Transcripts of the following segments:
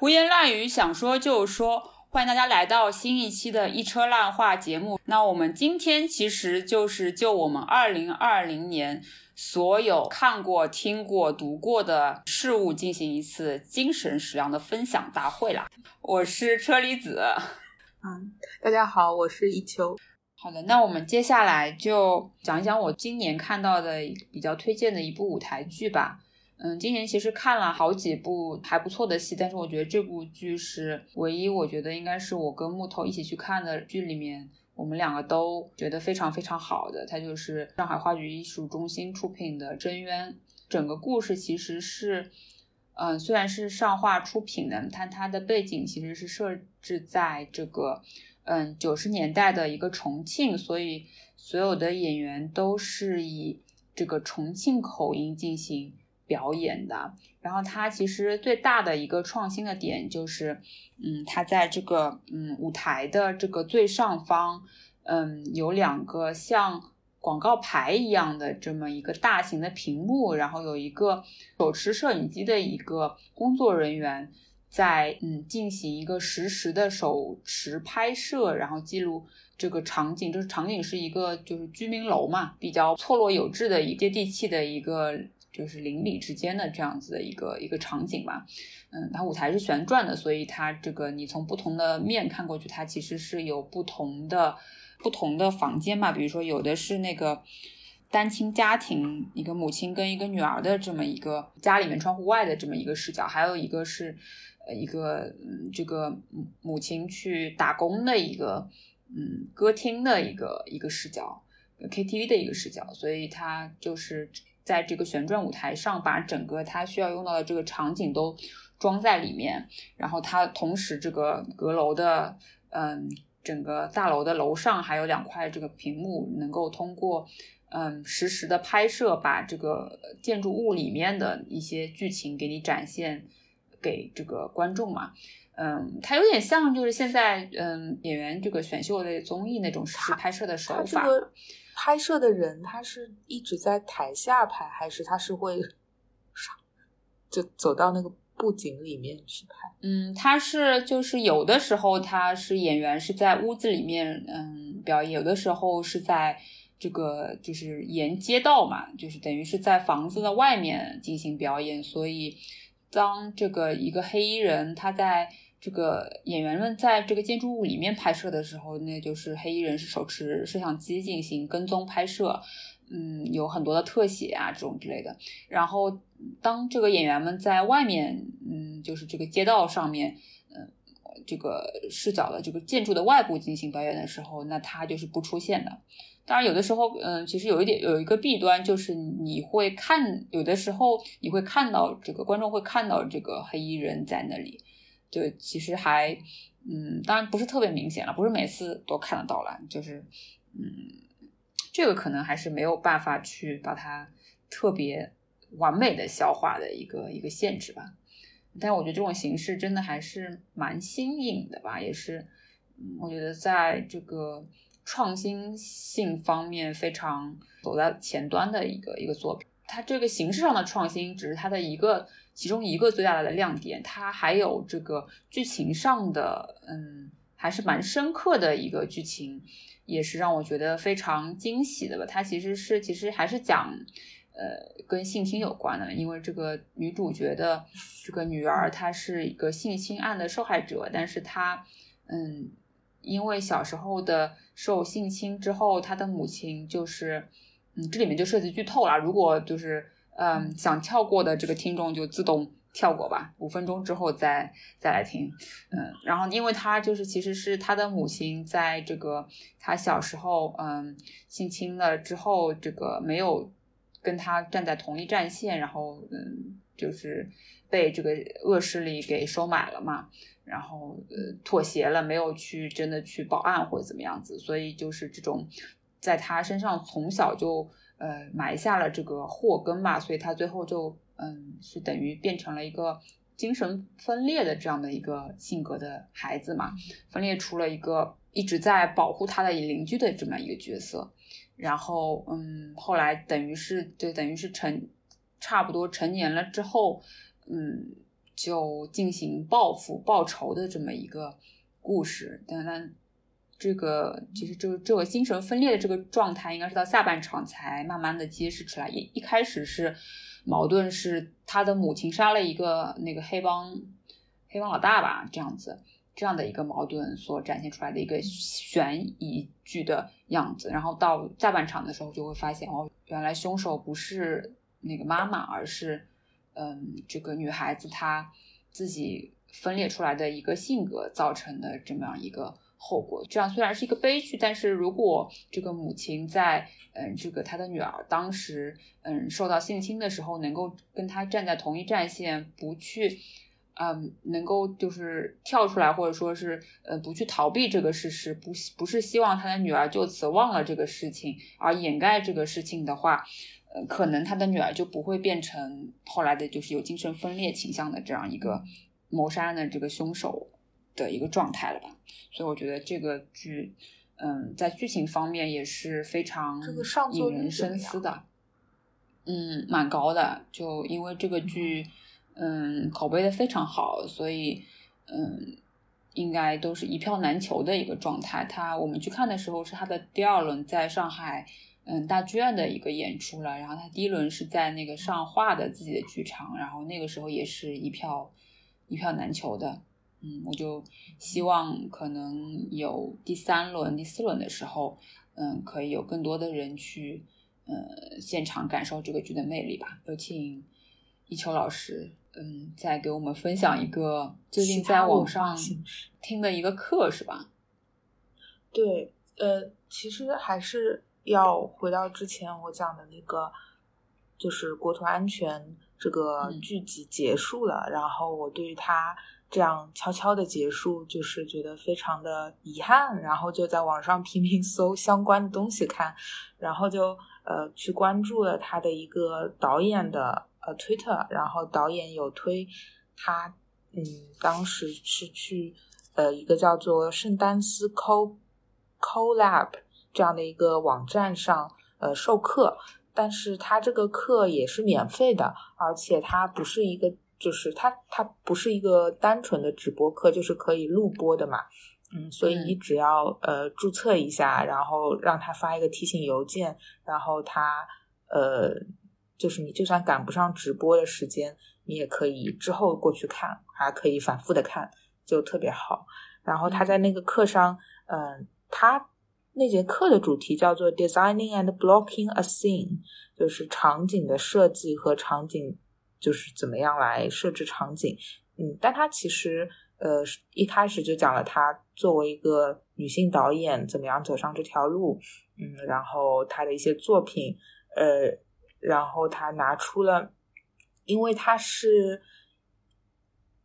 胡言乱语，想说就说，欢迎大家来到新一期的一车烂话节目。那我们今天其实就是就我们二零二零年所有看过、听过、读过的事物进行一次精神食粮的分享大会啦。我是车厘子，嗯，大家好，我是一秋。好的，那我们接下来就讲一讲我今年看到的比较推荐的一部舞台剧吧。嗯，今年其实看了好几部还不错的戏，但是我觉得这部剧是唯一，我觉得应该是我跟木头一起去看的剧里面，我们两个都觉得非常非常好的。它就是上海话剧艺术中心出品的《真渊》，整个故事其实是，嗯，虽然是上画出品的，但它的背景其实是设置在这个，嗯，九十年代的一个重庆，所以所有的演员都是以这个重庆口音进行。表演的，然后它其实最大的一个创新的点就是，嗯，它在这个嗯舞台的这个最上方，嗯，有两个像广告牌一样的这么一个大型的屏幕，然后有一个手持摄影机的一个工作人员在嗯进行一个实时的手持拍摄，然后记录这个场景。这个场景是一个就是居民楼嘛，比较错落有致的一接地气的一个。就是邻里之间的这样子的一个一个场景吧，嗯，它舞台是旋转的，所以它这个你从不同的面看过去，它其实是有不同的不同的房间嘛。比如说有的是那个单亲家庭，一个母亲跟一个女儿的这么一个家里面窗户外的这么一个视角，还有一个是呃一个嗯这个母亲去打工的一个嗯歌厅的一个一个视角，KTV 的一个视角，所以它就是。在这个旋转舞台上，把整个它需要用到的这个场景都装在里面，然后它同时这个阁楼的，嗯，整个大楼的楼上还有两块这个屏幕，能够通过嗯实时的拍摄，把这个建筑物里面的一些剧情给你展现给这个观众嘛，嗯，它有点像就是现在嗯演员这个选秀类综艺那种实时拍摄的手法。拍摄的人他是一直在台下拍，还是他是会上就走到那个布景里面去拍？嗯，他是就是有的时候他是演员是在屋子里面嗯表演，有的时候是在这个就是沿街道嘛，就是等于是在房子的外面进行表演。所以当这个一个黑衣人他在。这个演员们在这个建筑物里面拍摄的时候，那就是黑衣人是手持摄像机进行跟踪拍摄，嗯，有很多的特写啊这种之类的。然后当这个演员们在外面，嗯，就是这个街道上面，嗯，这个视角的这个建筑的外部进行表演的时候，那他就是不出现的。当然，有的时候，嗯，其实有一点有一个弊端，就是你会看，有的时候你会看到这个观众会看到这个黑衣人在那里。就其实还，嗯，当然不是特别明显了，不是每次都看得到了，就是，嗯，这个可能还是没有办法去把它特别完美的消化的一个一个限制吧。但我觉得这种形式真的还是蛮新颖的吧，也是，我觉得在这个创新性方面非常走在前端的一个一个作品。它这个形式上的创新只是它的一个。其中一个最大的亮点，它还有这个剧情上的，嗯，还是蛮深刻的一个剧情，也是让我觉得非常惊喜的吧。它其实是，其实还是讲，呃，跟性侵有关的，因为这个女主角的这个女儿，她是一个性侵案的受害者，但是她，嗯，因为小时候的受性侵之后，她的母亲就是，嗯，这里面就涉及剧透了，如果就是。嗯，想跳过的这个听众就自动跳过吧，五分钟之后再再来听。嗯，然后因为他就是其实是他的母亲在这个他小时候嗯性侵了之后，这个没有跟他站在同一战线，然后嗯就是被这个恶势力给收买了嘛，然后呃妥协了，没有去真的去报案或者怎么样子，所以就是这种在他身上从小就。呃，埋下了这个祸根嘛，所以他最后就，嗯，是等于变成了一个精神分裂的这样的一个性格的孩子嘛，分裂出了一个一直在保护他的邻居的这么一个角色，然后，嗯，后来等于是，就等于是成差不多成年了之后，嗯，就进行报复、报仇的这么一个故事。但但，这个其实这个这个精神分裂的这个状态，应该是到下半场才慢慢的揭示出来。一一开始是矛盾，是他的母亲杀了一个那个黑帮黑帮老大吧，这样子。这样的一个矛盾所展现出来的一个悬疑剧的样子，然后到下半场的时候就会发现，哦，原来凶手不是那个妈妈，而是，嗯，这个女孩子她自己分裂出来的一个性格造成的这么样一个后果。这样虽然是一个悲剧，但是如果这个母亲在，嗯，这个她的女儿当时，嗯，受到性侵的时候，能够跟她站在同一战线，不去。嗯，能够就是跳出来，或者说是呃，不去逃避这个事实，不不是希望他的女儿就此忘了这个事情而掩盖这个事情的话，呃，可能他的女儿就不会变成后来的就是有精神分裂倾向的这样一个谋杀案的这个凶手的一个状态了吧？所以我觉得这个剧，嗯，在剧情方面也是非常引人深思的，嗯，蛮高的，就因为这个剧。嗯，口碑的非常好，所以嗯，应该都是一票难求的一个状态。他我们去看的时候是他的第二轮在上海嗯大剧院的一个演出了，然后他第一轮是在那个上画的自己的剧场，然后那个时候也是一票一票难求的。嗯，我就希望可能有第三轮、第四轮的时候，嗯，可以有更多的人去呃现场感受这个剧的魅力吧。有请一秋老师。嗯，再给我们分享一个最近在网上听的一个课，是吧？对，呃，其实还是要回到之前我讲的那个，就是国土安全这个剧集结束了，然后我对于它这样悄悄的结束，就是觉得非常的遗憾，然后就在网上 拼命搜相关的东西看，然后就呃去关注了他的一个导演的。呃，Twitter，然后导演有推他，嗯，当时是去呃一个叫做圣丹斯 Co CoLab 这样的一个网站上呃授课，但是他这个课也是免费的，而且它不是一个，就是它它不是一个单纯的直播课，就是可以录播的嘛，嗯，所以你只要呃注册一下，然后让他发一个提醒邮件，然后他呃。就是你就算赶不上直播的时间，你也可以之后过去看，还可以反复的看，就特别好。然后他在那个课上，嗯，他那节课的主题叫做 Designing and Blocking a Scene，就是场景的设计和场景就是怎么样来设置场景。嗯，但他其实呃一开始就讲了他作为一个女性导演怎么样走上这条路，嗯，然后他的一些作品，呃。然后他拿出了，因为他是，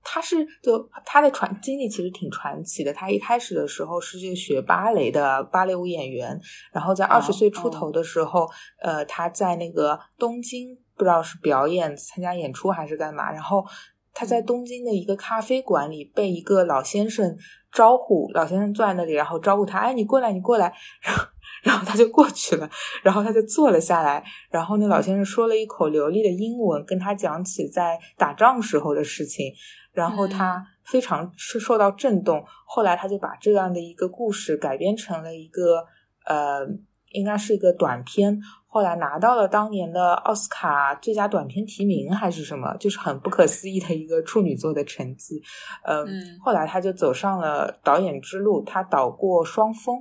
他是就他的传经历其实挺传奇的。他一开始的时候是个学芭蕾的芭蕾舞演员，然后在二十岁出头的时候，呃，他在那个东京不知道是表演、参加演出还是干嘛，然后他在东京的一个咖啡馆里被一个老先生招呼，老先生坐在那里，然后招呼他，哎，你过来，你过来，然后。然后他就过去了，然后他就坐了下来，然后那老先生说了一口流利的英文，跟他讲起在打仗时候的事情，然后他非常是受到震动。后来他就把这样的一个故事改编成了一个呃，应该是一个短片，后来拿到了当年的奥斯卡最佳短片提名还是什么，就是很不可思议的一个处女座的成绩。嗯，后来他就走上了导演之路，他导过《双峰》。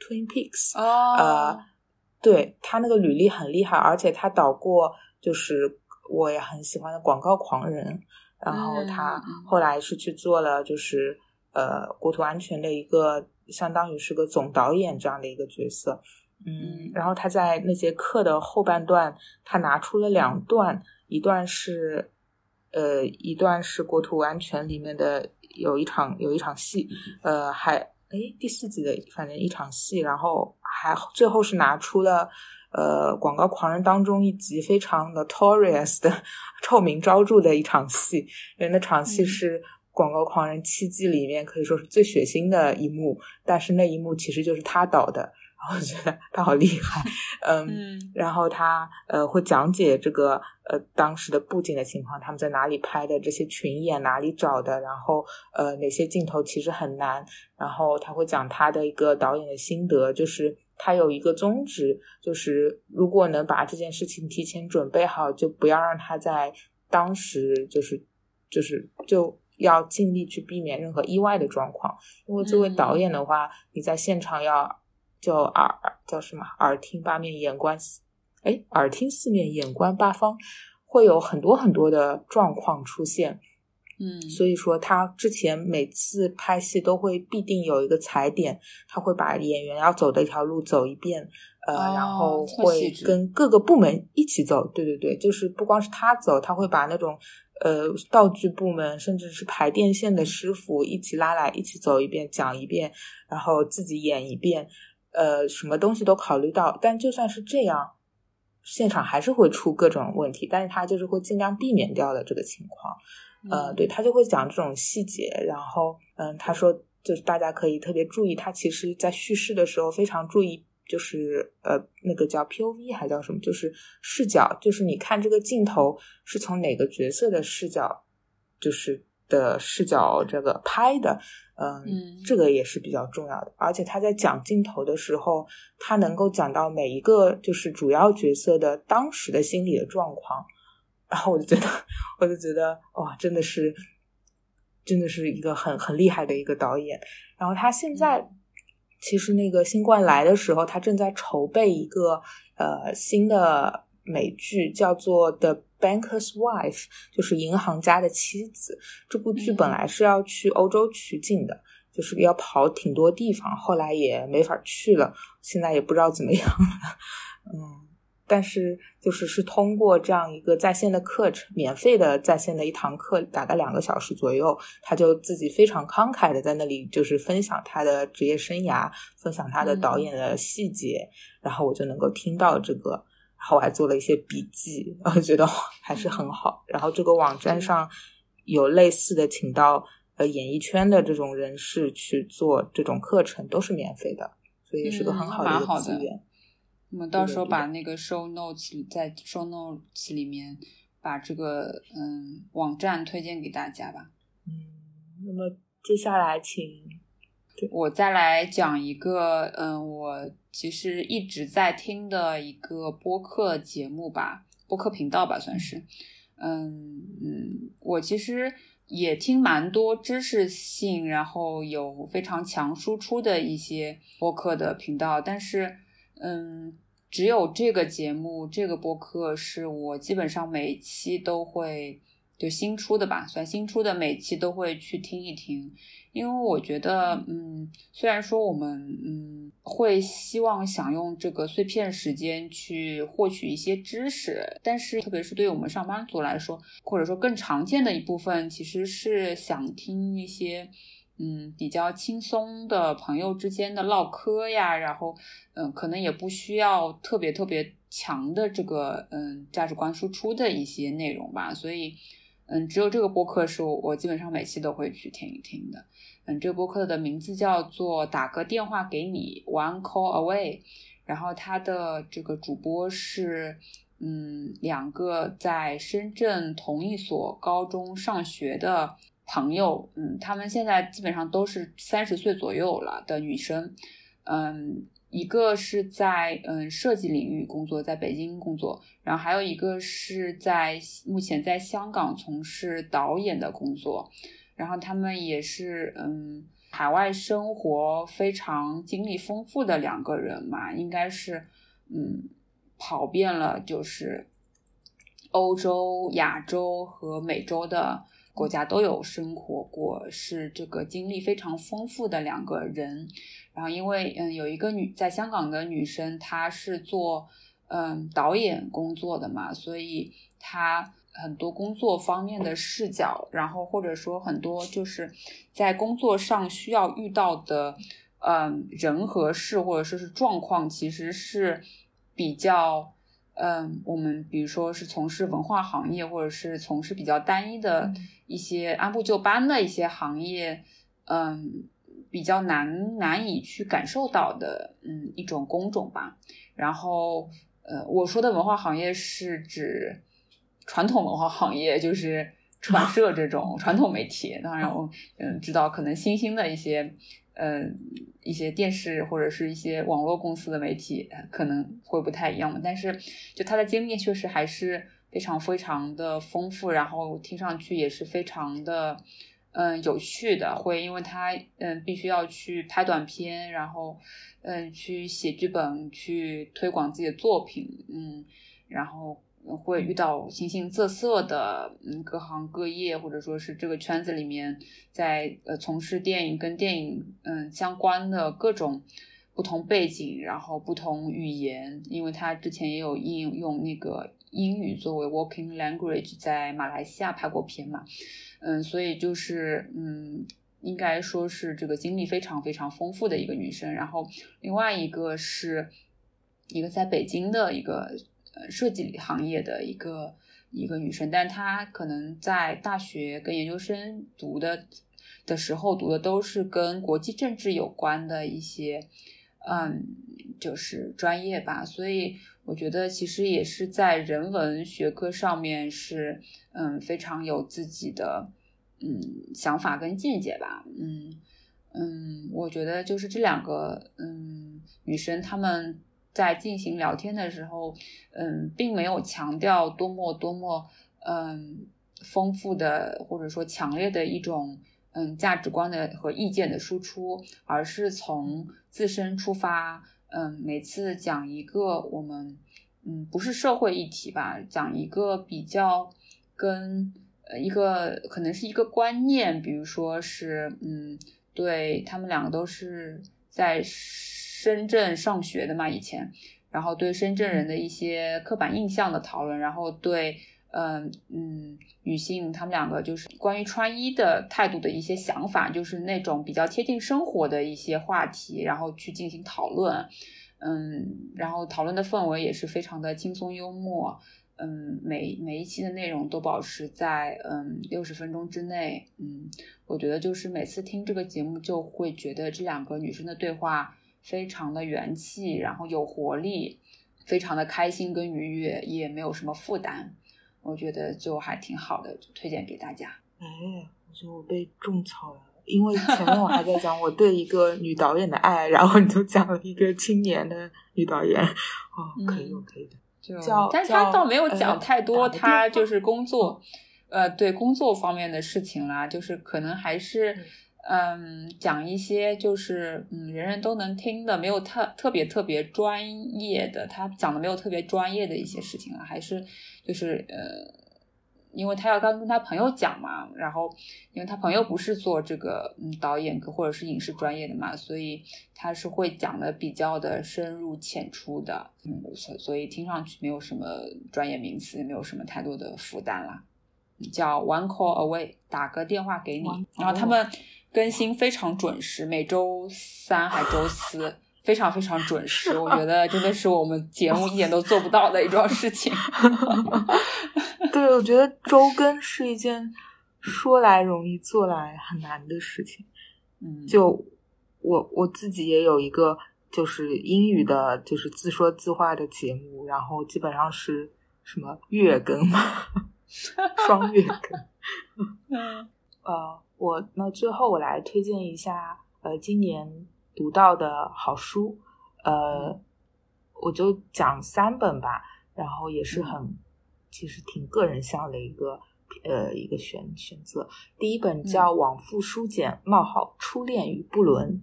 Twin Peaks，呃，对他那个履历很厉害，而且他导过就是我也很喜欢的《广告狂人》，然后他后来是去做了就是呃国土安全的一个，相当于是个总导演这样的一个角色，嗯，然后他在那节课的后半段，他拿出了两段，一段是呃一段是国土安全里面的有一场有一场戏，呃还。哎，第四集的反正一场戏，然后还最后是拿出了呃《广告狂人》当中一集非常 notorious 的臭名昭著的一场戏，因为那场戏是《广告狂人》七季里面可以说是最血腥的一幕，但是那一幕其实就是他导的，我觉得他好厉害，嗯，然后他呃会讲解这个呃当时的布景的情况，他们在哪里拍的，这些群演哪里找的，然后呃哪些镜头其实很难，然后他会讲他的一个导演的心得，就是他有一个宗旨，就是如果能把这件事情提前准备好，就不要让他在当时就是就是就。要尽力去避免任何意外的状况，因为作为导演的话，你在现场要就耳叫什么耳听八面眼观，哎，耳听四面眼观八方，会有很多很多的状况出现。嗯，所以说他之前每次拍戏都会必定有一个踩点，他会把演员要走的一条路走一遍，呃，然后会跟各个部门一起走。对对对，就是不光是他走，他会把那种。呃，道具部门甚至是排电线的师傅一起拉来，一起走一遍，讲一遍，然后自己演一遍，呃，什么东西都考虑到。但就算是这样，现场还是会出各种问题，但是他就是会尽量避免掉的这个情况。呃，对他就会讲这种细节，然后，嗯，他说就是大家可以特别注意，他其实在叙事的时候非常注意。就是呃，那个叫 P O V 还叫什么？就是视角，就是你看这个镜头是从哪个角色的视角，就是的视角这个拍的，嗯，这个也是比较重要的。而且他在讲镜头的时候，他能够讲到每一个就是主要角色的当时的心理的状况，然后我就觉得，我就觉得哇，真的是，真的是一个很很厉害的一个导演。然后他现在。其实那个新冠来的时候，他正在筹备一个呃新的美剧，叫做《The Banker's Wife》，就是银行家的妻子。这部剧本来是要去欧洲取景的，就是要跑挺多地方，后来也没法去了，现在也不知道怎么样了。嗯。但是，就是是通过这样一个在线的课程，免费的在线的一堂课，大概两个小时左右，他就自己非常慷慨的在那里，就是分享他的职业生涯，分享他的导演的细节，然后我就能够听到这个，然后我还做了一些笔记，我觉得 还是很好。然后这个网站上有类似的，请到呃演艺圈的这种人士去做这种课程，都是免费的，所以是个很好的一个资源。我们到时候把那个 show notes 在 show notes 里面把这个嗯网站推荐给大家吧。嗯，那么接下来请我再来讲一个嗯，我其实一直在听的一个播客节目吧，播客频道吧，算是。嗯嗯，我其实也听蛮多知识性，然后有非常强输出的一些播客的频道，但是。嗯，只有这个节目，这个播客是我基本上每期都会就新出的吧，算新出的，每期都会去听一听。因为我觉得，嗯，虽然说我们嗯会希望想用这个碎片时间去获取一些知识，但是特别是对于我们上班族来说，或者说更常见的一部分，其实是想听一些。嗯，比较轻松的朋友之间的唠嗑呀，然后，嗯，可能也不需要特别特别强的这个嗯价值观输出的一些内容吧，所以，嗯，只有这个播客是我我基本上每期都会去听一听的。嗯，这个播客的名字叫做打个电话给你，One Call Away，然后它的这个主播是嗯两个在深圳同一所高中上学的。朋友，嗯，他们现在基本上都是三十岁左右了的女生，嗯，一个是在嗯设计领域工作，在北京工作，然后还有一个是在目前在香港从事导演的工作，然后他们也是嗯海外生活非常经历丰富的两个人嘛，应该是嗯跑遍了就是欧洲、亚洲和美洲的。国家都有生活过，是这个经历非常丰富的两个人。然后，因为嗯，有一个女在香港的女生，她是做嗯导演工作的嘛，所以她很多工作方面的视角，然后或者说很多就是在工作上需要遇到的嗯人和事，或者说是状况，其实是比较。嗯，我们比如说是从事文化行业，或者是从事比较单一的一些按部就班的一些行业，嗯，比较难难以去感受到的，嗯，一种工种吧。然后，呃，我说的文化行业是指传统文化行业，就是 出版社这种传统媒体。当然，我嗯知道可能新兴的一些，嗯，一些电视或者是一些网络公司的媒体可能会不太一样嘛。但是，就他的经历确实还是非常非常的丰富，然后听上去也是非常的。嗯，有趣的会，因为他嗯必须要去拍短片，然后嗯去写剧本，去推广自己的作品，嗯，然后会遇到形形色色的嗯各行各业，或者说是这个圈子里面在呃从事电影跟电影嗯相关的各种不同背景，然后不同语言，因为他之前也有应用那个英语作为 working language，在马来西亚拍过片嘛。嗯，所以就是，嗯，应该说是这个经历非常非常丰富的一个女生。然后另外一个是一个在北京的一个呃设计行业的一个一个女生，但她可能在大学跟研究生读的的时候读的都是跟国际政治有关的一些，嗯，就是专业吧。所以我觉得其实也是在人文学科上面是。嗯，非常有自己的嗯想法跟见解吧，嗯嗯，我觉得就是这两个嗯女生她们在进行聊天的时候，嗯，并没有强调多么多么嗯丰富的或者说强烈的一种嗯价值观的和意见的输出，而是从自身出发，嗯，每次讲一个我们嗯不是社会议题吧，讲一个比较。跟呃一个可能是一个观念，比如说是嗯，对他们两个都是在深圳上学的嘛，以前，然后对深圳人的一些刻板印象的讨论，然后对嗯嗯女性他们两个就是关于穿衣的态度的一些想法，就是那种比较贴近生活的一些话题，然后去进行讨论，嗯，然后讨论的氛围也是非常的轻松幽默。嗯，每每一期的内容都保持在嗯六十分钟之内。嗯，我觉得就是每次听这个节目，就会觉得这两个女生的对话非常的元气，然后有活力，非常的开心跟愉悦，也没有什么负担。我觉得就还挺好的，就推荐给大家。哎，我觉得我被种草了，因为前面我还在讲我对一个女导演的爱，然后你就讲了一个青年的女导演。哦，可以，可以的。就但是他倒没有讲太多，他就是工作，呃，对工作方面的事情啦，就是可能还是，嗯，讲一些就是嗯人人都能听的，没有特特别特别专业的，他讲的没有特别专业的一些事情啊，还是就是呃。因为他要刚跟他朋友讲嘛，然后因为他朋友不是做这个嗯导演或者是影视专业的嘛，所以他是会讲的比较的深入浅出的，嗯，所所以听上去没有什么专业名词，也没有什么太多的负担啦。叫 One Call Away，打个电话给你，然后他们更新非常准时，每周三还周四。非常非常准时，我觉得真的是我们节目一点都做不到的一桩事情。对，我觉得周更是一件说来容易做来很难的事情。嗯，就我我自己也有一个就是英语的，就是自说自话的节目，然后基本上是什么月更嘛，双月更。嗯，呃，我那最后我来推荐一下，呃，今年。读到的好书，呃，我就讲三本吧，然后也是很，其实挺个人向的一个，呃，一个选选择。第一本叫《往复书简：冒号初恋与不伦》，《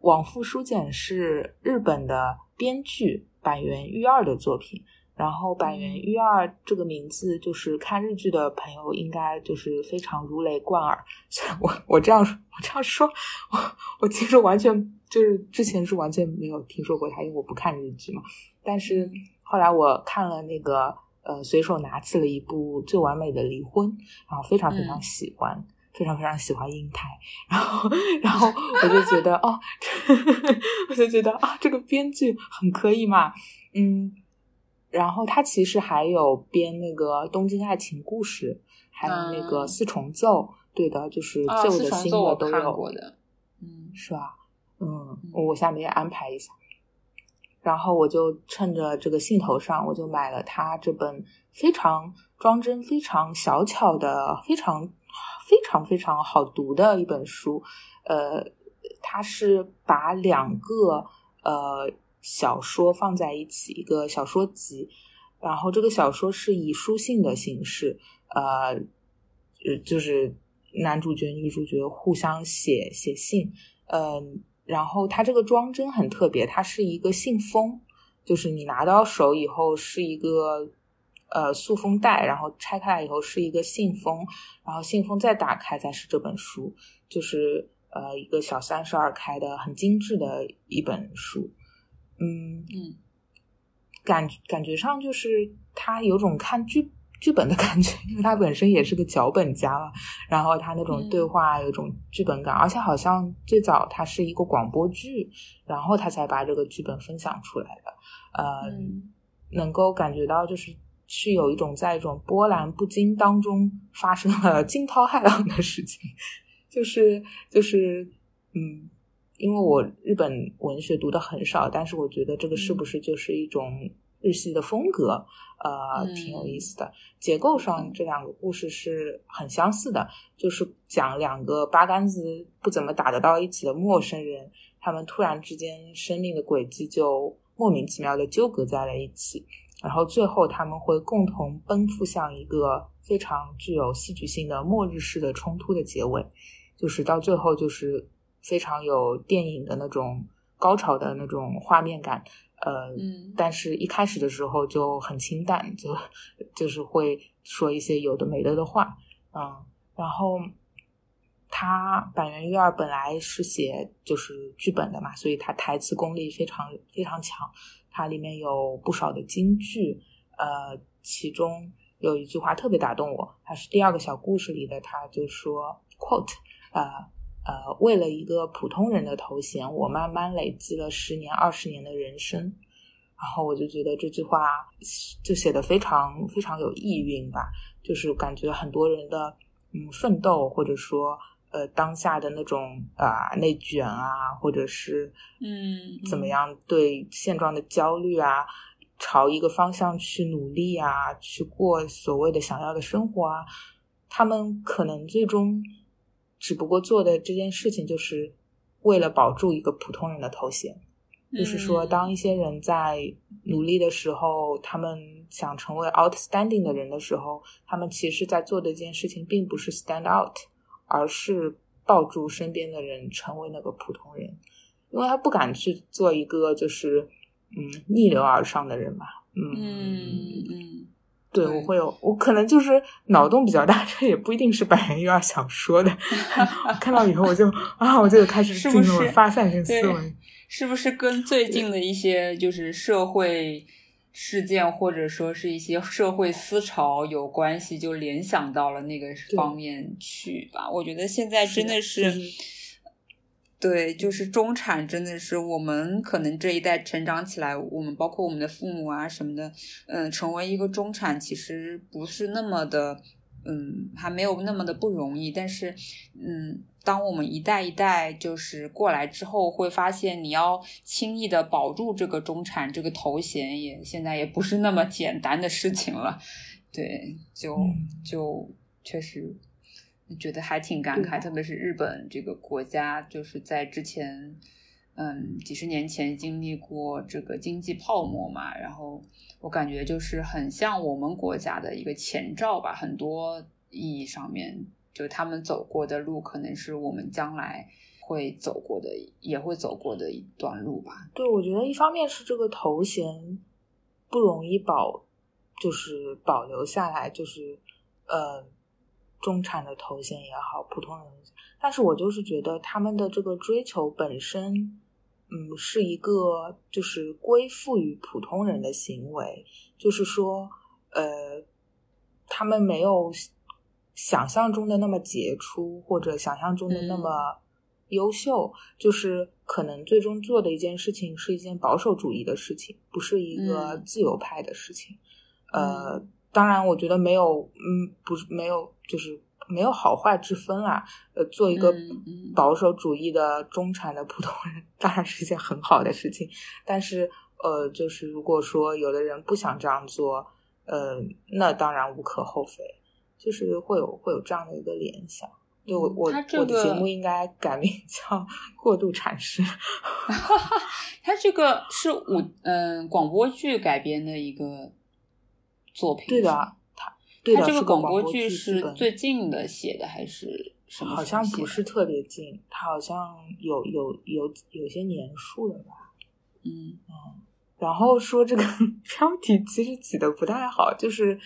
往复书简》是日本的编剧板垣裕二的作品。然后板垣裕二这个名字，就是看日剧的朋友应该就是非常如雷贯耳。我我这样我这样说，我我其实完全就是之前是完全没有听说过他，因为我不看日剧嘛。但是后来我看了那个呃，随手拿起了一部《最完美的离婚》，然后非常非常喜欢，非常非常喜欢英台。然后然后我就觉得哦，我就觉得啊，这个编剧很可以嘛，嗯。然后他其实还有编那个《东京爱情故事》，还有那个《四重奏》。对的，就是旧的、新的都有。嗯，是吧？嗯，我下面也安排一下。然后我就趁着这个兴头上，我就买了他这本非常装帧非常小巧的、非常非常非常好读的一本书。呃，它是把两个呃小说放在一起，一个小说集。然后这个小说是以书信的形式，呃，就是男主角、女主角互相写写信，嗯。然后它这个装帧很特别，它是一个信封，就是你拿到手以后是一个呃塑封袋，然后拆开来以后是一个信封，然后信封再打开才是这本书，就是呃一个小三十二开的很精致的一本书，嗯嗯，感感觉上就是他有种看剧。剧本的感觉，因为他本身也是个脚本家嘛，然后他那种对话有种剧本感，而且好像最早他是一个广播剧，然后他才把这个剧本分享出来的，呃，能够感觉到就是是有一种在一种波澜不惊当中发生了惊涛骇浪的事情，就是就是嗯，因为我日本文学读的很少，但是我觉得这个是不是就是一种。日系的风格，呃，挺有意思的。结构上，这两个故事是很相似的，就是讲两个八竿子不怎么打得到一起的陌生人，他们突然之间生命的轨迹就莫名其妙的纠葛在了一起，然后最后他们会共同奔赴向一个非常具有戏剧性的末日式的冲突的结尾，就是到最后就是非常有电影的那种高潮的那种画面感。呃，但是一开始的时候就很清淡，就就是会说一些有的没的的话，嗯，然后他板垣瑞二本来是写就是剧本的嘛，所以他台词功力非常非常强，它里面有不少的金句，呃，其中有一句话特别打动我，它是第二个小故事里的，他就说 quote，呃。呃，为了一个普通人的头衔，我慢慢累积了十年、二十年的人生，然后我就觉得这句话就写的非常非常有意蕴吧，就是感觉很多人的嗯奋斗，或者说呃当下的那种啊内卷啊，或者是嗯怎么样对现状的焦虑啊，朝一个方向去努力啊，去过所谓的想要的生活啊，他们可能最终。只不过做的这件事情，就是为了保住一个普通人的头衔。就是说，当一些人在努力的时候，他们想成为 outstanding 的人的时候，他们其实在做的一件事情，并不是 stand out，而是抱住身边的人，成为那个普通人。因为他不敢去做一个就是嗯逆流而上的人嘛。嗯嗯。对，我会有，我可能就是脑洞比较大，这也不一定是百人一二想说的。看到以后，我就啊，我就开始进入发散性思维。是不是跟最近的一些就是社会事件，或者说是一些社会思潮有关系，就联想到了那个方面去吧？我觉得现在真的是。对，就是中产，真的是我们可能这一代成长起来，我们包括我们的父母啊什么的，嗯，成为一个中产其实不是那么的，嗯，还没有那么的不容易。但是，嗯，当我们一代一代就是过来之后，会发现你要轻易的保住这个中产这个头衔，也现在也不是那么简单的事情了。对，就就确实。觉得还挺感慨，特别是日本这个国家，就是在之前，嗯，几十年前经历过这个经济泡沫嘛，然后我感觉就是很像我们国家的一个前兆吧，很多意义上面，就他们走过的路，可能是我们将来会走过的，也会走过的一段路吧。对，我觉得一方面是这个头衔不容易保，就是保留下来，就是呃。中产的头衔也好，普通人，但是我就是觉得他们的这个追求本身，嗯，是一个就是归附于普通人的行为，就是说，呃，他们没有想象中的那么杰出，或者想象中的那么优秀，就是可能最终做的一件事情是一件保守主义的事情，不是一个自由派的事情，呃。当然，我觉得没有，嗯，不是没有，就是没有好坏之分啦。呃，做一个保守主义的中产的普通人，当然是一件很好的事情。但是，呃，就是如果说有的人不想这样做，呃，那当然无可厚非。就是会有会有这样的一个联想。就我我我的节目应该改名 叫《过度阐释 》。他这个是舞嗯广播剧改编的一个作品。对的，它它这个广播剧是最近的写的还是什么？好像不是特别近，他好像有有有有些年数了吧？嗯嗯。然后说这个 标题其实起的不太好，就是。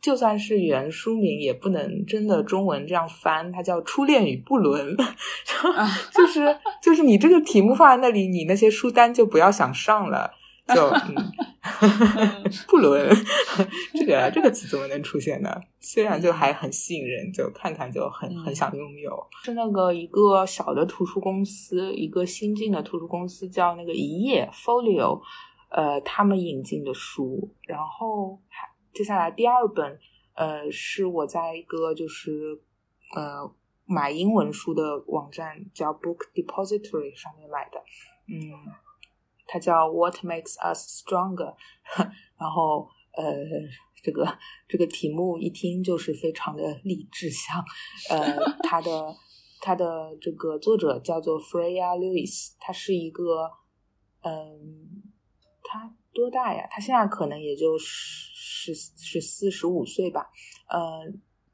就算是原书名，也不能真的中文这样翻，它叫《初恋与不伦》就是就是你这个题目放在那里，你那些书单就不要想上了，就 嗯不伦这个这个词怎么能出现呢？虽然就还很吸引人，就看看就很很想拥有。是那个一个小的图书公司，一个新进的图书公司叫那个一页 Folio，呃，他们引进的书，然后还。接下来第二本，呃，是我在一个就是呃买英文书的网站叫 Book Depository 上面买的，嗯，它叫 What Makes Us Stronger，然后呃，这个这个题目一听就是非常的励志向，呃，它的它的这个作者叫做 Freya Lewis，他是一个，嗯，他多大呀？他现在可能也就。十十四十五岁吧，呃，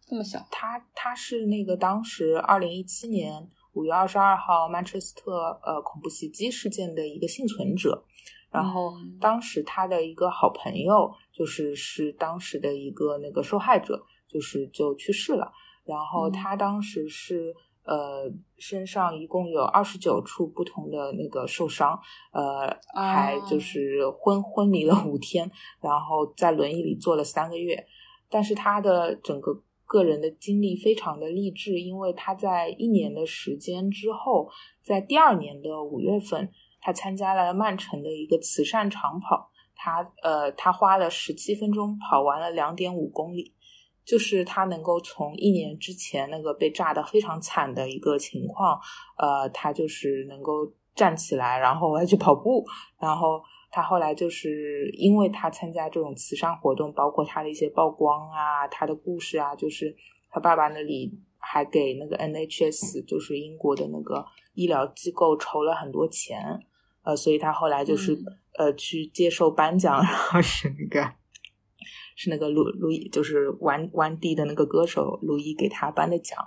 这么小。他他是那个当时二零一七年五月二十二号曼彻斯特呃恐怖袭击事件的一个幸存者，然后当时他的一个好朋友就是是当时的一个那个受害者，就是就去世了，然后他当时是。呃，身上一共有二十九处不同的那个受伤，呃，还就是昏昏迷了五天，然后在轮椅里坐了三个月。但是他的整个个人的经历非常的励志，因为他在一年的时间之后，在第二年的五月份，他参加了曼城的一个慈善长跑，他呃，他花了十七分钟跑完了两点五公里。就是他能够从一年之前那个被炸的非常惨的一个情况，呃，他就是能够站起来，然后还去跑步。然后他后来就是因为他参加这种慈善活动，包括他的一些曝光啊，他的故事啊，就是他爸爸那里还给那个 NHS，就是英国的那个医疗机构筹了很多钱，呃，所以他后来就是呃去接受颁奖，然后是那个。是那个卢卢伊，就是玩玩地的那个歌手卢伊给他颁的奖，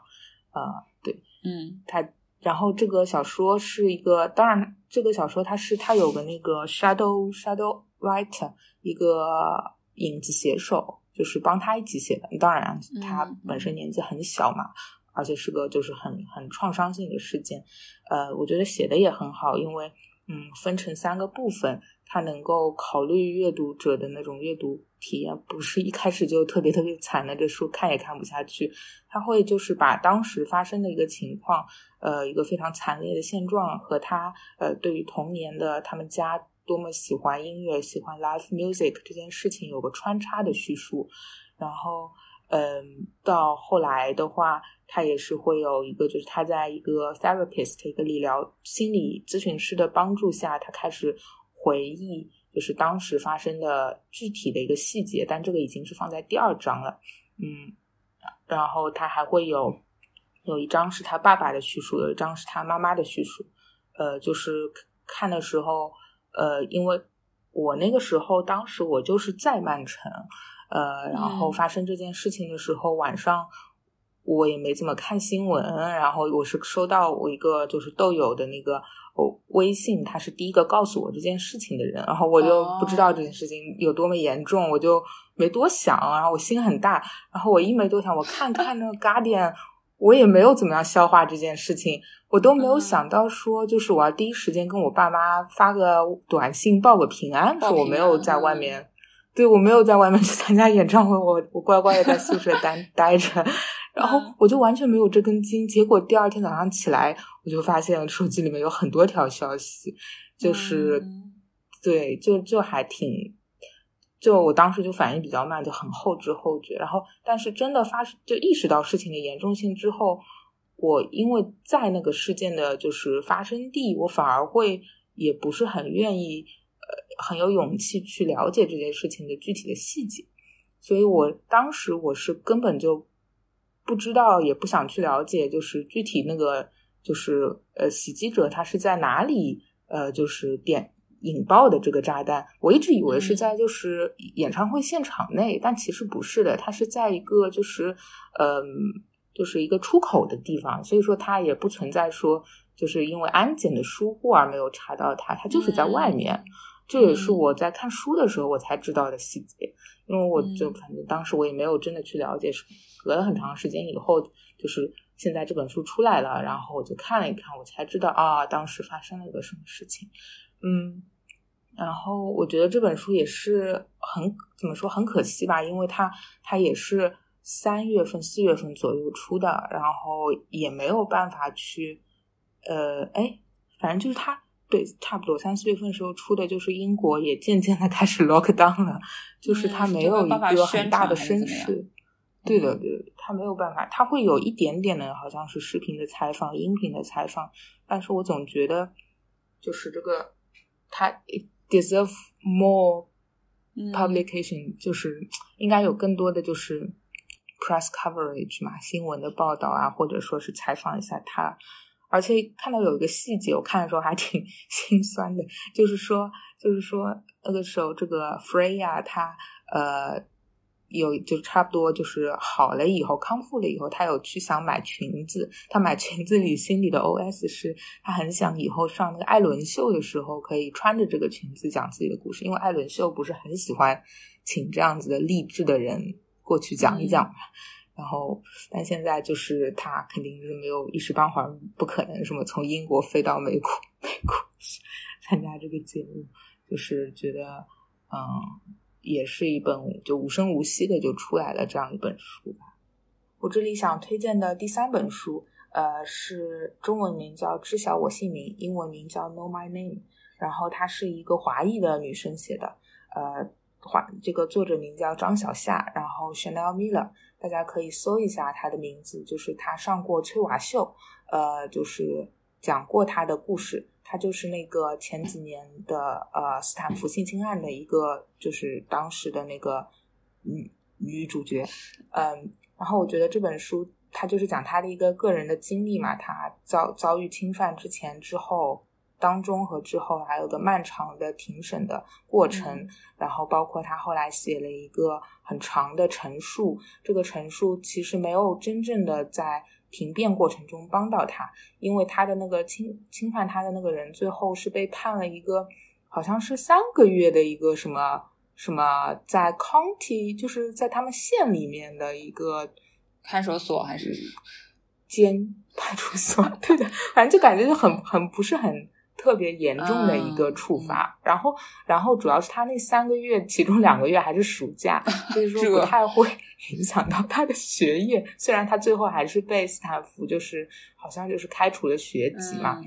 啊，对，嗯，他，然后这个小说是一个，当然这个小说它是它有个那个 shadow shadow writer，一个影子写手，就是帮他一起写的。当然他本身年纪很小嘛，而且是个就是很很创伤性的事件，呃，我觉得写的也很好，因为嗯，分成三个部分。它能够考虑阅读者的那种阅读体验，不是一开始就特别特别惨的，这书看也看不下去。他会就是把当时发生的一个情况，呃，一个非常惨烈的现状，和他呃对于童年的他们家多么喜欢音乐、喜欢 live music 这件事情有个穿插的叙述。然后，嗯，到后来的话，他也是会有一个，就是他在一个 therapist 一个理疗心理咨询师的帮助下，他开始。回忆就是当时发生的具体的一个细节，但这个已经是放在第二章了，嗯，然后他还会有有一章是他爸爸的叙述，有一章是他妈妈的叙述，呃，就是看的时候，呃，因为我那个时候当时我就是在曼城，呃，然后发生这件事情的时候晚上。我也没怎么看新闻，然后我是收到我一个就是豆友的那个微信，他是第一个告诉我这件事情的人，然后我就不知道这件事情有多么严重，我就没多想，然后我心很大，然后我一没多想，我看 看那个 Guardian，我也没有怎么样消化这件事情，我都没有想到说，就是我要第一时间跟我爸妈发个短信报个平安，说我没有在外面。对，我没有在外面去参加演唱会，我我乖乖的在宿舍 待待着，然后我就完全没有这根筋。结果第二天早上起来，我就发现手机里面有很多条消息，就是对，就就还挺，就我当时就反应比较慢，就很后知后觉。然后，但是真的发生，就意识到事情的严重性之后，我因为在那个事件的就是发生地，我反而会也不是很愿意，呃，很有勇气去了解这件事情的具体的细节。所以我当时我是根本就不知道，也不想去了解，就是具体那个就是呃袭击者他是在哪里，呃，就是点。引爆的这个炸弹，我一直以为是在就是演唱会现场内，但其实不是的，它是在一个就是嗯，就是一个出口的地方，所以说它也不存在说就是因为安检的疏忽而没有查到它，它就是在外面。这也是我在看书的时候我才知道的细节，因为我就反正当时我也没有真的去了解，隔了很长时间以后，就是现在这本书出来了，然后我就看了一看，我才知道啊，当时发生了一个什么事情，嗯。然后我觉得这本书也是很怎么说很可惜吧，因为它它也是三月份四月份左右出的，然后也没有办法去，呃，哎，反正就是它对差不多三四月份时候出的，就是英国也渐渐的开始 lock down 了，就是它没有一个很大的声势，对的对的，他没有办法，他会有一点点的好像是视频的采访、音频的采访，但是我总觉得就是这个他。deserve more publication，就是应该有更多的就是 press coverage 嘛，新闻的报道啊，或者说是采访一下他。而且看到有一个细节，我看的时候还挺 心酸的，就是说，就是说那个时候这个 Freya 他呃。有就差不多就是好了以后康复了以后，他有去想买裙子。他买裙子里心里的 OS 是他很想以后上那个艾伦秀的时候可以穿着这个裙子讲自己的故事，因为艾伦秀不是很喜欢请这样子的励志的人过去讲一讲嘛。然后，但现在就是他肯定是没有一时半会儿不可能什么从英国飞到美国，美国 参加这个节目，就是觉得嗯。也是一本就无声无息的就出来了这样一本书吧。我这里想推荐的第三本书，呃，是中文名叫《知晓我姓名》，英文名叫《Know My Name》。然后它是一个华裔的女生写的，呃，华这个作者名叫张小夏，然后 Chanel Miller，大家可以搜一下她的名字，就是她上过崔娃秀，呃，就是讲过她的故事。她就是那个前几年的呃斯坦福性侵案的一个，就是当时的那个女女主角，嗯，然后我觉得这本书它就是讲她的一个个人的经历嘛，她遭遭遇侵犯之前、之后、当中和之后，还有个漫长的庭审的过程，然后包括她后来写了一个很长的陈述，这个陈述其实没有真正的在。庭辩过程中帮到他，因为他的那个侵侵犯他的那个人最后是被判了一个好像是三个月的一个什么什么在 county 就是在他们县里面的一个看守所还是监派出所，对的，反正就感觉就很很不是很。特别严重的一个处罚，然后，然后主要是他那三个月，其中两个月还是暑假，所以说不太会 影响到他的学业。虽然他最后还是被斯坦福就是好像就是开除了学籍嘛，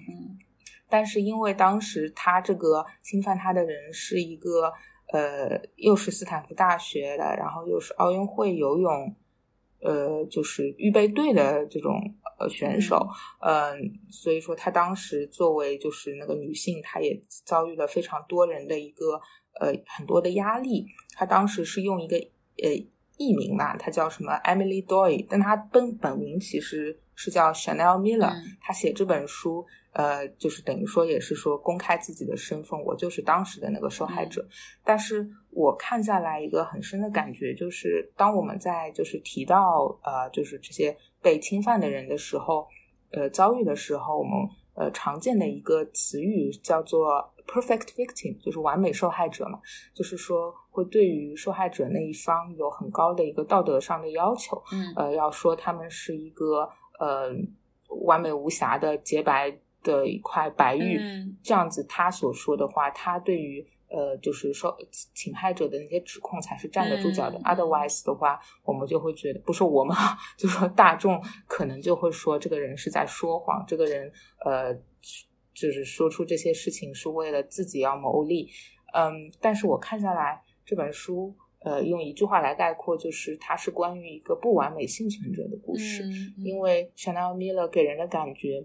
但是因为当时他这个侵犯他的人是一个呃，又是斯坦福大学的，然后又是奥运会游泳。呃，就是预备队的这种呃选手，嗯，所以说她当时作为就是那个女性，她也遭遇了非常多人的一个呃很多的压力。她当时是用一个呃艺名嘛，她叫什么 Emily Doy，但她本本名其实是叫 Chanel Miller。她写这本书。呃，就是等于说，也是说公开自己的身份，我就是当时的那个受害者。但是我看下来一个很深的感觉，就是当我们在就是提到呃，就是这些被侵犯的人的时候，呃，遭遇的时候，我们呃常见的一个词语叫做 perfect victim，就是完美受害者嘛，就是说会对于受害者那一方有很高的一个道德上的要求，嗯，呃，要说他们是一个呃完美无瑕的洁白。的一块白玉，这样子，他所说的话，他对于呃，就是说侵害者的那些指控才是站得住脚的。Otherwise 的话，我们就会觉得，不是我们，就说大众可能就会说，这个人是在说谎，这个人呃，就是说出这些事情是为了自己要谋利。嗯，但是我看下来，这本书，呃，用一句话来概括，就是它是关于一个不完美幸存者的故事。因为 Chanel Miller 给人的感觉。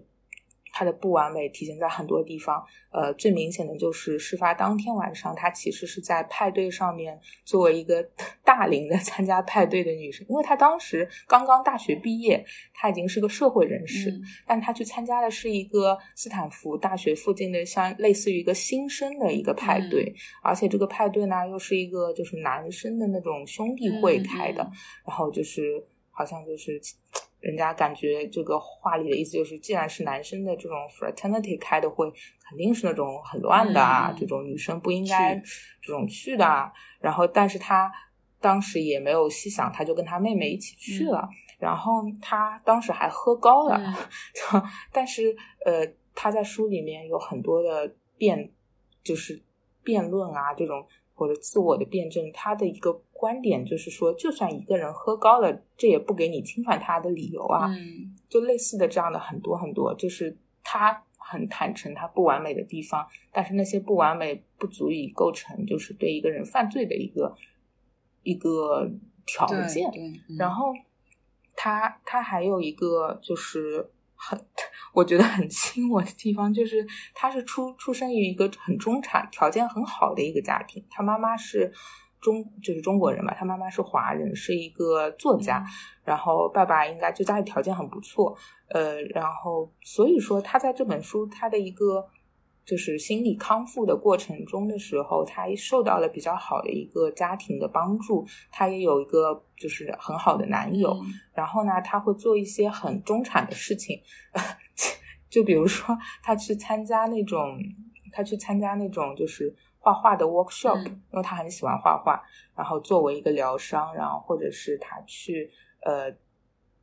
它的不完美体现在很多地方，呃，最明显的就是事发当天晚上，她其实是在派对上面作为一个大龄的参加派对的女生，因为她当时刚刚大学毕业，她已经是个社会人士，但她去参加的是一个斯坦福大学附近的像类似于一个新生的一个派对，而且这个派对呢又是一个就是男生的那种兄弟会开的，然后就是好像就是。人家感觉这个话里的意思就是，既然是男生的这种 fraternity 开的会，肯定是那种很乱的啊，这种女生不应该这种去的啊。然后，但是他当时也没有细想，他就跟他妹妹一起去了。然后他当时还喝高了，但是呃，他在书里面有很多的辩，就是辩论啊这种。或者自我的辩证，他的一个观点就是说，就算一个人喝高了，这也不给你侵犯他的理由啊。嗯，就类似的这样的很多很多，就是他很坦诚他不完美的地方，但是那些不完美不足以构成就是对一个人犯罪的一个一个条件。然后他他还有一个就是很。我觉得很亲我的地方就是，他是出出生于一个很中产、条件很好的一个家庭。他妈妈是中，就是中国人嘛，他妈妈是华人，是一个作家。然后爸爸应该就家里条件很不错，呃，然后所以说他在这本书他的一个。就是心理康复的过程中的时候，他受到了比较好的一个家庭的帮助，他也有一个就是很好的男友。然后呢，他会做一些很中产的事情，就比如说他去参加那种，他去参加那种就是画画的 workshop，因为他很喜欢画画。然后作为一个疗伤，然后或者是他去呃，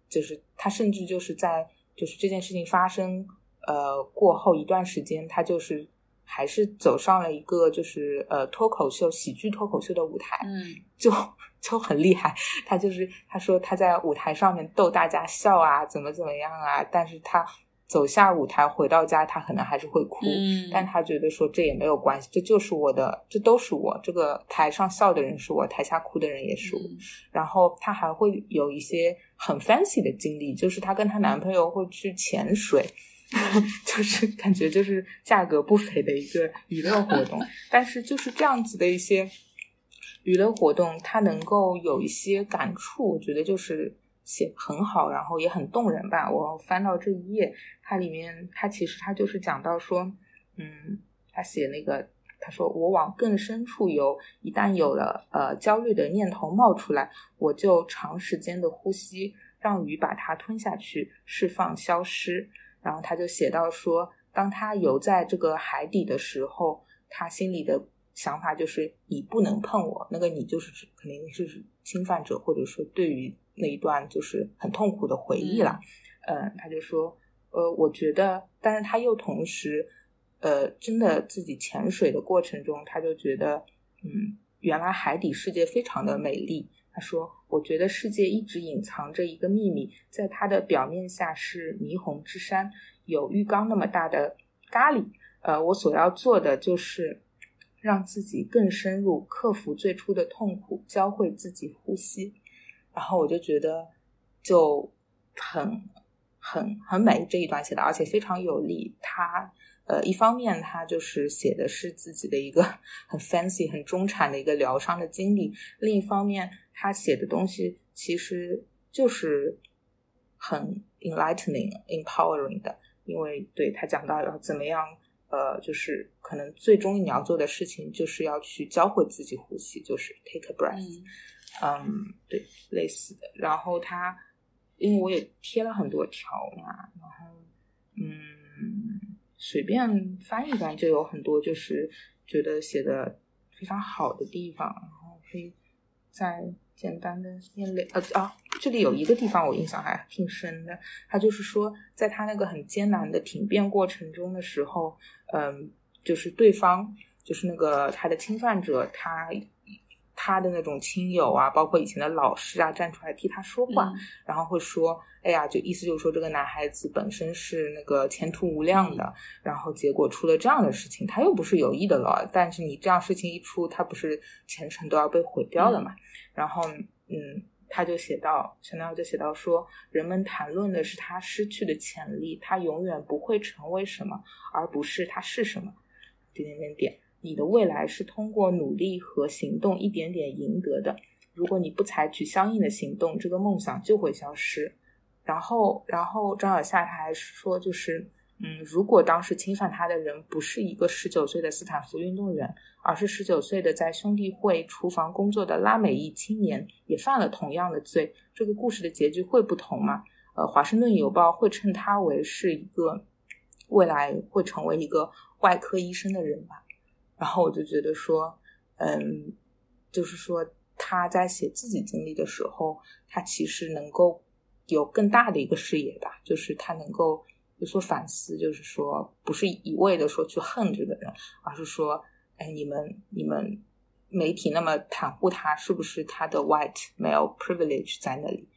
就是他甚至就是在就是这件事情发生。呃，过后一段时间，他就是还是走上了一个就是呃脱口秀、喜剧脱口秀的舞台，嗯，就 就很厉害。他就是他说他在舞台上面逗大家笑啊，怎么怎么样啊，但是他走下舞台回到家，他可能还是会哭，嗯，但他觉得说这也没有关系，这就是我的，这都是我。这个台上笑的人是我，台下哭的人也是我。然后她还会有一些很 fancy 的经历，就是她跟她男朋友会去潜水。就是感觉就是价格不菲的一个娱乐活动，但是就是这样子的一些娱乐活动，它能够有一些感触，我觉得就是写很好，然后也很动人吧。我翻到这一页，它里面它其实它就是讲到说，嗯，他写那个他说我往更深处游，一旦有了呃焦虑的念头冒出来，我就长时间的呼吸，让鱼把它吞下去，释放消失。然后他就写到说，当他游在这个海底的时候，他心里的想法就是你不能碰我，那个你就是指肯定是侵犯者，或者说对于那一段就是很痛苦的回忆了。嗯，他就说，呃，我觉得，但是他又同时，呃，真的自己潜水的过程中，他就觉得，嗯，原来海底世界非常的美丽。他说：“我觉得世界一直隐藏着一个秘密，在它的表面下是霓虹之山，有浴缸那么大的咖喱。呃，我所要做的就是让自己更深入，克服最初的痛苦，教会自己呼吸。然后我就觉得就很很很美这一段写的，而且非常有力。他。”呃，一方面他就是写的是自己的一个 很 fancy、很中产的一个疗伤的经历；另一方面，他写的东西其实就是很 enlightening、empowering 的。因为对他讲到要怎么样，呃，就是可能最终你要做的事情就是要去教会自己呼吸，就是 take a breath。嗯，嗯对，类似的。然后他，因为我也贴了很多条嘛，然后嗯。随便翻一翻就有很多，就是觉得写的非常好的地方，然后可以再简单的念两呃啊，这里有一个地方我印象还挺深的，他就是说，在他那个很艰难的庭辩过程中的时候，嗯，就是对方就是那个他的侵犯者，他他的那种亲友啊，包括以前的老师啊，站出来替他说话，然后会说：“哎呀，就意思就是说，这个男孩子本身是那个前途无量的，然后结果出了这样的事情，他又不是有意的了。但是你这样事情一出，他不是前程都要被毁掉了嘛？然后，嗯，他就写到，陈导就写到说，人们谈论的是他失去的潜力，他永远不会成为什么，而不是他是什么。点点点点。”你的未来是通过努力和行动一点点赢得的。如果你不采取相应的行动，这个梦想就会消失。然后，然后张小夏他还说，就是，嗯，如果当时侵犯他的人不是一个十九岁的斯坦福运动员，而是十九岁的在兄弟会厨房工作的拉美裔青年，也犯了同样的罪，这个故事的结局会不同吗？呃，华盛顿邮报会称他为是一个未来会成为一个外科医生的人吧？然后我就觉得说，嗯，就是说他在写自己经历的时候，他其实能够有更大的一个视野吧，就是他能够有所反思，就是说不是一味的说去恨这个人，而是说，哎，你们你们媒体那么袒护他，是不是他的 white male privilege 在那里？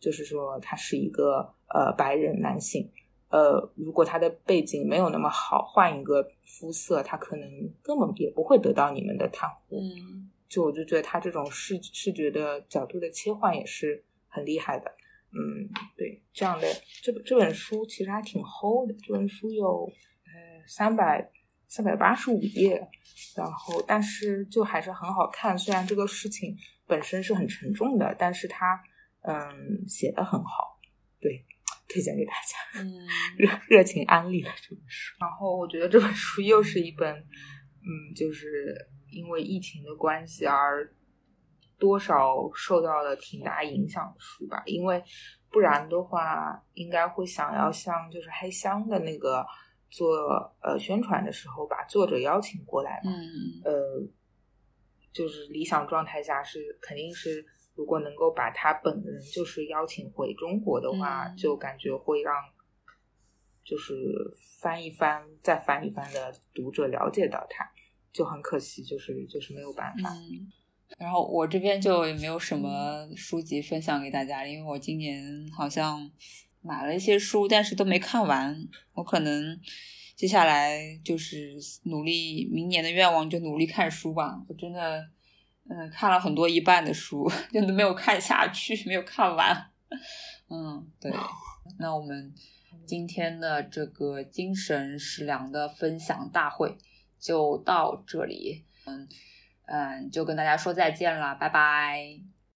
就是说他是一个呃白人男性。呃，如果他的背景没有那么好，换一个肤色，他可能根本也不会得到你们的袒护。嗯，就我就觉得他这种视视觉的角度的切换也是很厉害的。嗯，对，这样的这这本书其实还挺厚的，这本书有呃三百三百八十五页，然后但是就还是很好看。虽然这个事情本身是很沉重的，但是他嗯写的很好，对。推荐给大家，嗯，热热情安利了这本书。然后我觉得这本书又是一本，嗯，就是因为疫情的关系而多少受到了挺大影响的书吧。因为不然的话，应该会想要像就是黑箱的那个做呃宣传的时候，把作者邀请过来嘛。嗯，呃，就是理想状态下是肯定是。如果能够把他本人就是邀请回中国的话，就感觉会让就是翻一翻再翻一翻的读者了解到他，就很可惜，就是就是没有办法。嗯，然后我这边就也没有什么书籍分享给大家，因为我今年好像买了一些书，但是都没看完。我可能接下来就是努力，明年的愿望就努力看书吧。我真的。嗯，看了很多一半的书，真的没有看下去，没有看完。嗯，对。那我们今天的这个精神食粮的分享大会就到这里。嗯嗯，就跟大家说再见了，拜拜。